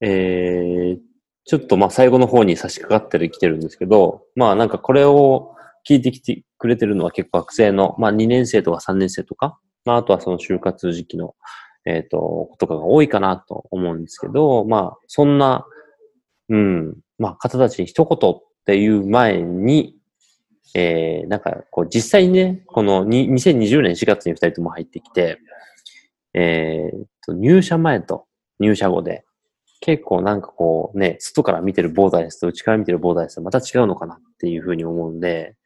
えー、ちょっとまあ最後の方に差し掛かってきてるんですけど、まあなんかこれを聞いてきてくれてるのは結構学生の、まあ2年生とか3年生とか、まああとはその就活時期の、えっ、ー、と、とかが多いかなと思うんですけど、まあそんな、うん、まあ方たちに一言っていう前に、えー、なんかこう実際にね、この2020年4月に2人とも入ってきて、えー、と入社前と入社後で、結構なんかこうね、外から見てるボーダーレスと内から見てるボーダーレスとまた違うのかなっていうふうに思うんで、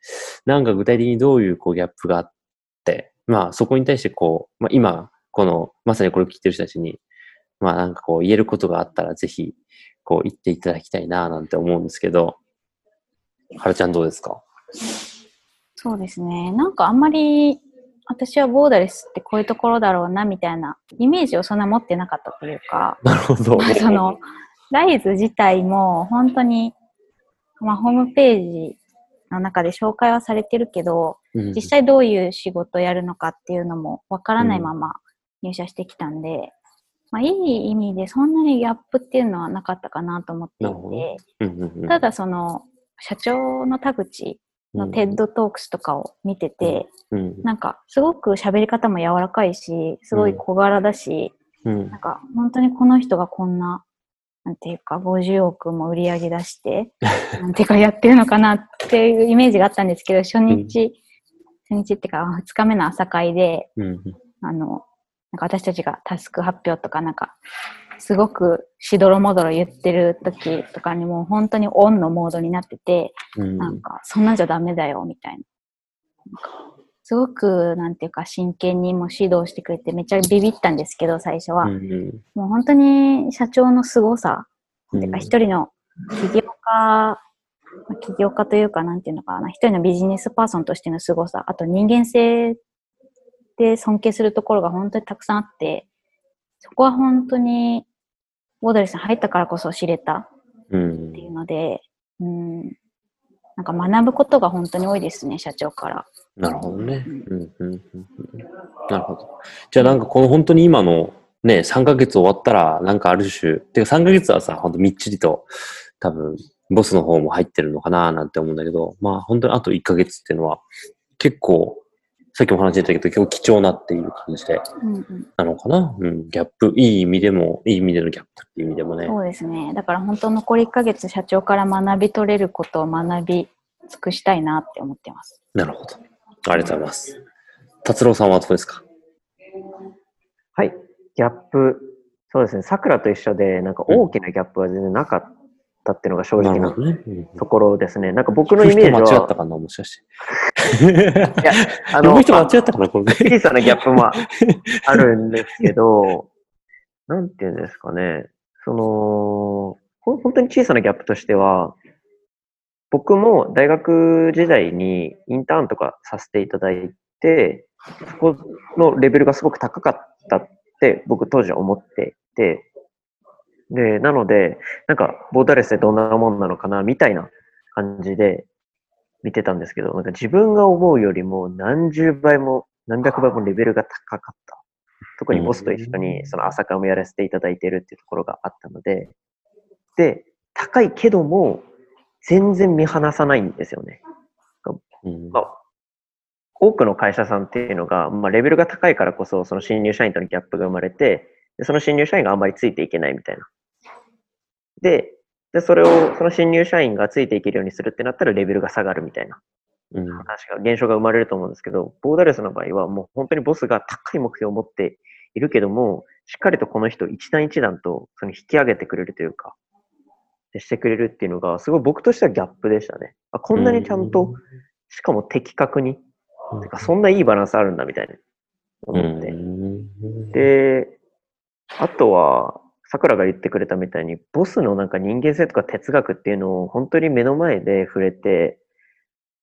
なんか具体的にどういうこうギャップがあって、まあそこに対してこう、まあ今、この、まさにこれを聞いてる人たちに、まあなんかこう言えることがあったらぜひ、こう言っていただきたいななんて思うんですけど、はるちゃんどうですか？そうですね。なんかあんまり私はボーダレスってこういうところだろうなみたいなイメージをそんな持ってなかったというか、なるほど。その、ライズ自体も本当に、まあ、ホームページの中で紹介はされてるけど、うん、実際どういう仕事をやるのかっていうのもわからないまま入社してきたんで、うん、まあ、いい意味でそんなにギャップっていうのはなかったかなと思っていて、ただその、社長の田口の TED Talks とかを見てて、うん、なんかすごく喋り方も柔らかいし、すごい小柄だし、うん、なんか本当にこの人がこんな、なんていうか50億も売り上げ出して、なんていうかやってるのかなっていうイメージがあったんですけど、初日、うん、初日っていうか2日目の朝会で、あの、なんか私たちがタスク発表とかなんかすごくしどろもどろ言ってる時とかにも本当にオンのモードになってて、うん、なんかそんなんじゃダメだよみたいな。すごく、なんていうか、真剣にも指導してくれて、めっちゃビビったんですけど、最初は。うん、もう本当に社長の凄さ、うん、てか一人の起業家、起業家というか、なんていうのかな、一人のビジネスパーソンとしての凄さ、あと人間性で尊敬するところが本当にたくさんあって、そこは本当にオードリーさん入ったからこそ知れたっていうので、うん、うんなんか学ぶことが本当に多いですね、社長から。なるほどね。うん、うん、なるほど。じゃあなんかこの本当に今のね、3ヶ月終わったら、なんかある種、てか3ヶ月はさ、本当みっちりと、多分、ボスの方も入ってるのかななんて思うんだけど、まあ本当にあと1ヶ月っていうのは、結構さっきも話してたけど、結構貴重なっていう感じで、なのかな、うん、うん、ギャップ、いい意味でも、いい意味でのギャップっていう意味でもね。そうですね。だから本当残り1ヶ月、社長から学び取れることを学び尽くしたいなって思ってます。なるほど。ありがとうございます。達郎さんはどうですか？はい。ギャップ、そうですね。桜と一緒で、なんか大きなギャップは全然なかったっていうのが正直なところですね。なんか僕のイメージは。間違ったかな、もしかして。いや、あの、人間違ったかな、これ。小さなギャップも あるんですけど、なんていうんですかね。その、本当に小さなギャップとしては、僕も大学時代にインターンとかさせていただいて、そこのレベルがすごく高かったって僕当時は思っていて、で、なので、なんか、ボーダレスでどんなもんなのかな、みたいな感じで見てたんですけど、なんか自分が思うよりも何十倍も、何百倍もレベルが高かった。特にボスと一緒にその朝会もやらせていただいているっていうところがあったので、で、高いけども、全然見放さないんですよね。まあ、多くの会社さんっていうのが、まあ、レベルが高いからこそ、その新入社員とのギャップが生まれて、でその新入社員があんまりついていけないみたいな。で、で、それを、その新入社員がついていけるようにするってなったらレベルが下がるみたいな、うん、話が、現象が生まれると思うんですけど、ボーダレスの場合はもう本当にボスが高い目標を持っているけども、しっかりとこの人一段一段とその引き上げてくれるというか、してくれるっていうのが、すごい僕としてはギャップでしたね。あこんなにちゃんと、しかも的確に、うん、てかそんないいバランスあるんだみたいな思って。で、あとは、桜が言ってくれたみたいに、ボスのなんか人間性とか哲学っていうのを本当に目の前で触れて、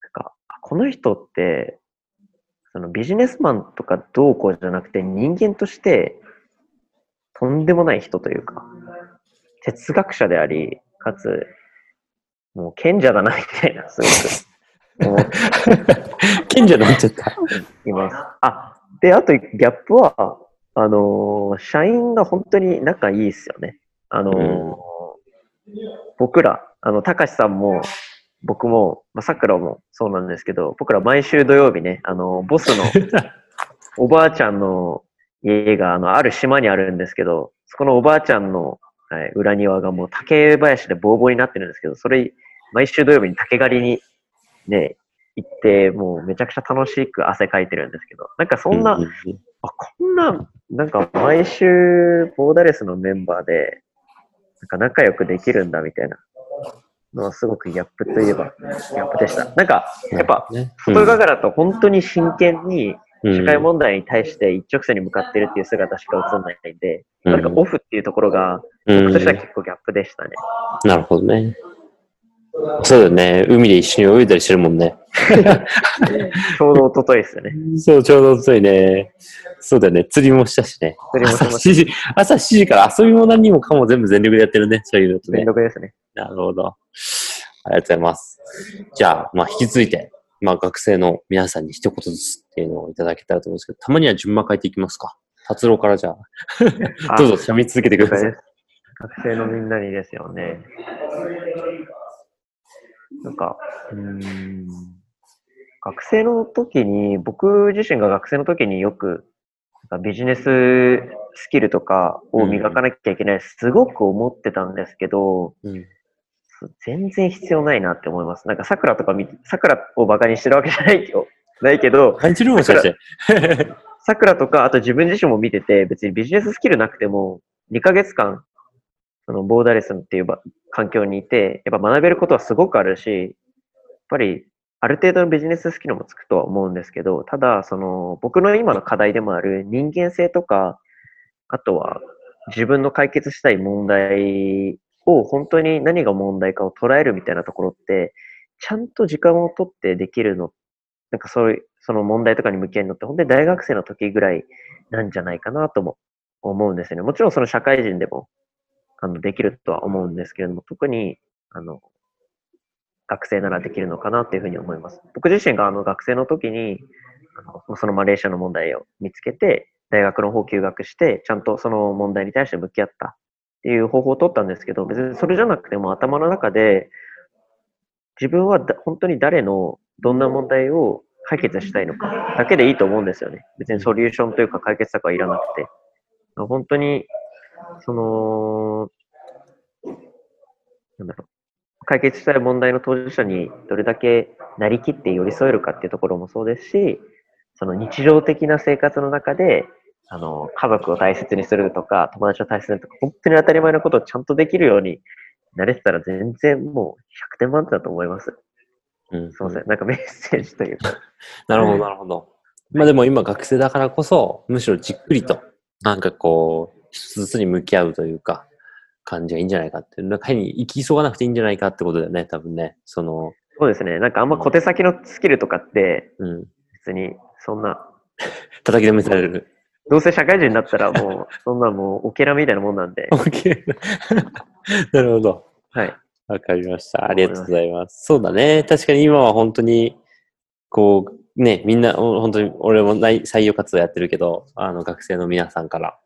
なんか、この人って、そのビジネスマンとかどうこうじゃなくて人間としてとんでもない人というか、哲学者であり、かつ、もう賢者だなみたいな、すごく。賢者になっちゃった。います。あ、で、あとギャップは、あのー、社員が本当に仲いいですよね。あのー僕ら、あの、たかしさんも、僕も、まあ、さくらもそうなんですけど、僕ら毎週土曜日ね、あの、ボスの おばあちゃんの家が、あの、ある島にあるんですけど、そこのおばあちゃんの、はい、裏庭がもう竹林でボーボーになってるんですけど、それ、毎週土曜日に竹狩りにね、行って、もうめちゃくちゃ楽しく汗かいてるんですけど、なんかそんな、あ、こんな、なんか毎週ボーダレスのメンバーで、なんか仲良くできるんだみたいなのはすごくギャップといえばギャップでした。なんか、やっぱ、外側からと本当に真剣に社会問題に対して一直線に向かってるっていう姿しか映んないんで、なんかオフっていうところが、僕としては結構ギャップでしたね。なるほどね。そうだよね。海で一緒に泳いだりしてるもんね。ちょうど一昨日ですよね。そう、ちょうど一昨日ね。そうだよね。釣りもしたしね。釣りもしました。朝7時から遊びも何もかも全部全力でやってるね。そういうのとね。全力ですね。なるほど。ありがとうございます。じゃあ、まあ、引き続いて、まあ、学生の皆さんに一言ずつっていうのをいただけたらと思うんですけど、たまには順番変えていきますか。達郎からじゃあ、どうぞ、しゃみ続けてください。学生のみんなにですよね。なんか、うん、学生の時に、僕自身が学生の時によく、ビジネススキルとかを磨かなきゃいけない、すごく思ってたんですけど、うん、全然必要ないなって思います。なんか桜とか見て、桜をバカにしてるわけじゃないよ。ないけど、感じるもん、先生。桜とか、あと自分自身も見てて、別にビジネススキルなくても、2ヶ月間、そのボーダレスンっていう環境にいて、やっぱ学べることはすごくあるし、やっぱりある程度のビジネススキルもつくとは思うんですけど、ただ、その、僕の今の課題でもある人間性とか、あとは自分の解決したい問題を本当に何が問題かを捉えるみたいなところって、ちゃんと時間をとってできるの、なんかそういう、その問題とかに向き合うのって、本当に大学生の時ぐらいなんじゃないかなとも思うんですよね。もちろんその社会人でも、あの、できるとは思うんですけれども、特に、あの、学生ならできるのかなっていうふうに思います。僕自身があの学生の時に、あのそのマレーシアの問題を見つけて、大学の方休学して、ちゃんとその問題に対して向き合ったっていう方法を取ったんですけど、別にそれじゃなくても頭の中で、自分は本当に誰のどんな問題を解決したいのかだけでいいと思うんですよね。別にソリューションというか解決策はいらなくて。本当に、その、なんだろう。解決したい問題の当事者にどれだけなりきって寄り添えるかっていうところもそうですし、その日常的な生活の中で、あの、家族を大切にするとか、友達を大切にするとか、本当に当たり前のことをちゃんとできるようになれてたら全然もう100点満点だと思います。うん。すいません。なんかメッセージというか。なるほど、なるほど。まあでも今学生だからこそ、むしろじっくりと、なんかこう、一つずつに向き合うというか、感じがいいんじゃないかっていう。なんか変に行き急がなくていいんじゃないかってことだよね、多分ね。その。そうですね。なんかあんま小手先のスキルとかって、うん、別にそんな。叩き止めされる。どうせ社会人になったらもう、そんなもう、オケラみたいなもんなんで。オケ なるほど。はい。わかりました。ありがとうございます。そうだね。確かに今は本当に、こう、ね、みんな、本当に、俺も採用活動やってるけど、あの、学生の皆さんから、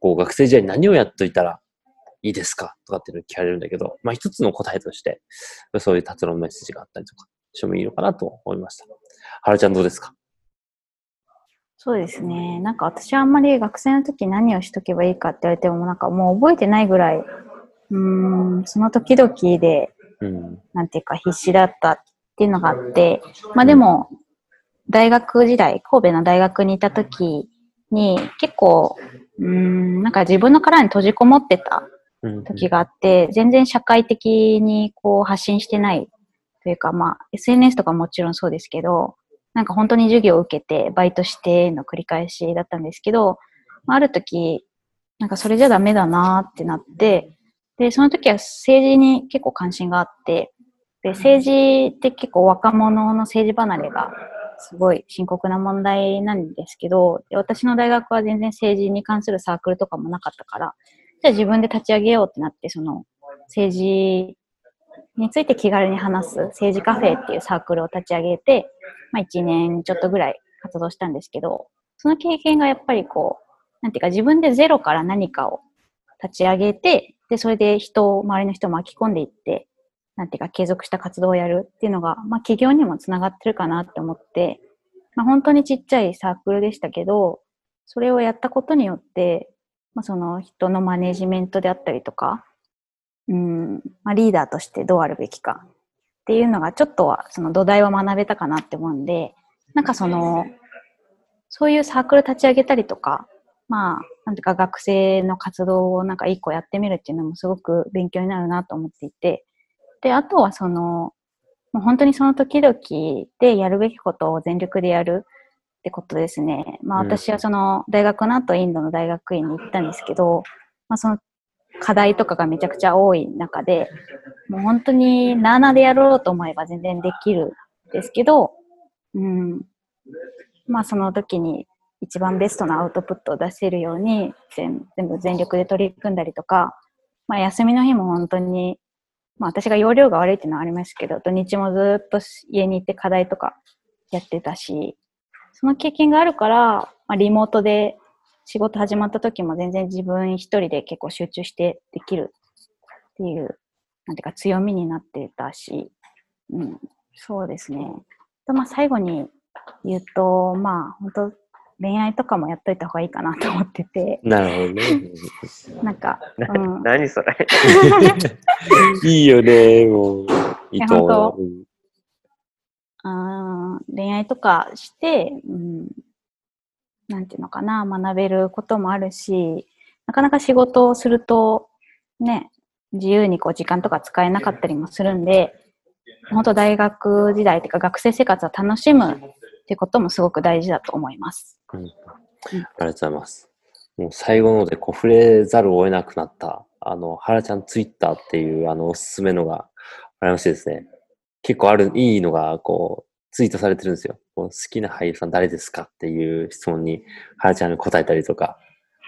こう、学生時代に何をやっといたらいいですか？とかっていうのを聞かれるんだけど、まあ一つの答えとして、そういう達郎のメッセージがあったりとかしてもいいのかなと思いました。はるちゃんどうですか？そうですね。なんか私はあんまり学生の時何をしとけばいいかって言われても、なんかもう覚えてないぐらい、うん、その時々で、うん、なんていうか必死だったっていうのがあって、まあでも、大学時代、神戸の大学にいた時に結構、うん、なんか自分の殻に閉じこもってた時があって、全然社会的にこう発信してないというか、まあ、SNS とかもちろんそうですけど、なんか本当に授業を受けて、バイトしての繰り返しだったんですけど、ある時、なんかそれじゃダメだなってなって、で、その時は政治に結構関心があって、で、政治って結構若者の政治離れがすごい深刻な問題なんですけど、私の大学は全然政治に関するサークルとかもなかったから、じゃあ自分で立ち上げようってなって、その政治について気軽に話す政治カフェっていうサークルを立ち上げて、まあ1年ちょっとぐらい活動したんですけど、その経験がやっぱりこう、なんていうか自分でゼロから何かを立ち上げて、で、それで人を、周りの人を巻き込んでいって、なんていうか継続した活動をやるっていうのが、まあ企業にもつながってるかなって思って、まあ本当にちっちゃいサークルでしたけど、それをやったことによって、まあその人のマネジメントであったりとか、うん、まあリーダーとしてどうあるべきかっていうのがちょっとはその土台を学べたかなって思うんで、なんかその、そういうサークル立ち上げたりとか、まあ、なんていうか学生の活動をなんか一個やってみるっていうのもすごく勉強になるなと思っていて、で、あとはその、もう本当にその時々でやるべきことを全力でやるってことですね。まあ私はその大学の後インドの大学院に行ったんですけど、まあその課題とかがめちゃくちゃ多い中で、もう本当になーなーでやろうと思えば全然できるんですけど、うん。まあその時に一番ベストなアウトプットを出せるように全部全力で取り組んだりとか、まあ休みの日も本当に、まあ私が容量が悪いっていうのはありますけど、土日もずっと家に行って課題とかやってたし、その経験があるから、まあ、リモートで仕事始まった時も全然自分一人で結構集中してできるっていう、なんていうか強みになってたし、うん、そうですね。とまあ最後に言うと、まあ本当恋愛とかもやっといた方がいいかなと思ってて。なるほどね。なんか、うん、何それ？いいよね、もう。いいと思う。あ恋愛とかして、うん、なんていうのかな、学べることもあるし、なかなか仕事をすると、ね、自由にこう時間とか使えなかったりもするんで、本当大学時代っていうか学生生活を楽しむってこともすごく大事だと思います。うん、ありがとうございます。もう最後のでこう触れざるを得なくなった、あの、原ちゃんツイッターっていうあのおすすめのがありましてですね、結構ある、いいのがこう、ツイートされてるんですよ。好きな俳優さん誰ですかっていう質問に、原ちゃんが答えたりとか。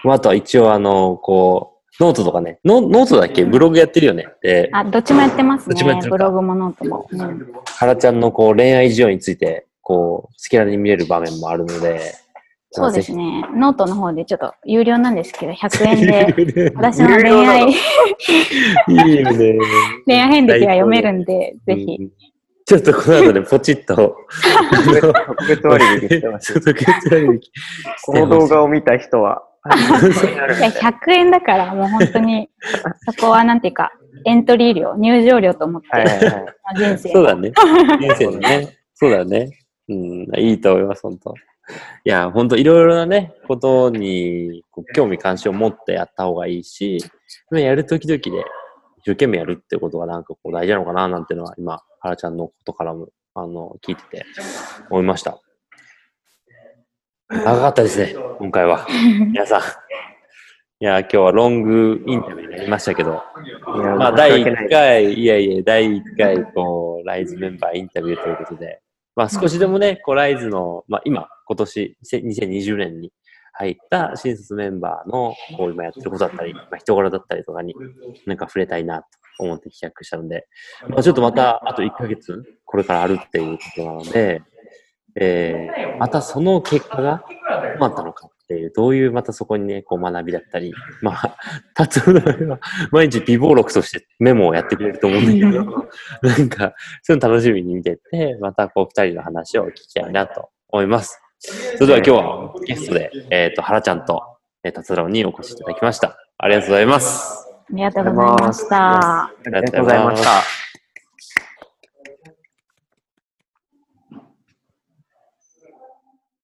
あとは一応あの、こう、ノートとかね、ノノートだっけ？ブログやってるよね。で、あ、どっちもやってますね。ブログもノートも。うん、原ちゃんのこう恋愛事情について、こう、好きなに見れる場面もあるので、そうですね。ノートの方でちょっと有料なんですけど、100円 で、私の恋愛いいね。恋愛遍歴が読めるんで、ぜひ。ちょっとこの後でポチッと。特別割引してます。特別割引。この動画を見た人は。いや、100円だからもう本当に、そこはなんていうか、エントリー料、入場料と思って、はいはいはい、人生。そうだね。人生のね。そうだね。うん、いいと思います、本当。いや、本当いろいろなね、ことに興味関心を持ってやった方がいいし、やるときどきで一生懸命やるってことがなんかこう大事なのかななんていうのは今、原ちゃんのことからも、あの、聞いてて思いました。長かったですね、今回は。皆さん。いや、今日はロングインタビューになりましたけど、まあ、第1回、いやいや、第1回、こう、ライズメンバーインタビューということで、まあ少しでもね、こうライズの、まあ今、今年、2020年に入った新卒メンバーの、こう今やってることだったり、まあ人柄だったりとかに、なんか触れたいなと思って企画したので、まあちょっとまたあと1ヶ月、これからあるっていうことなので、えー、またその結果がどうなったのかっていう、どういうまたそこにね、こう学びだったり、まあ、達夫の場合は毎日微暴録としてメモをやってくれると思うんだけど、なんか、そういうの楽しみに見てて、またこう二人の話を聞きたいなと思います。それでは今日はゲストで、えっ、ー、と、原ちゃんと、えー、達郎にお越しいただきました。ありがとうございます。ありがとうございました。ありがとうございました。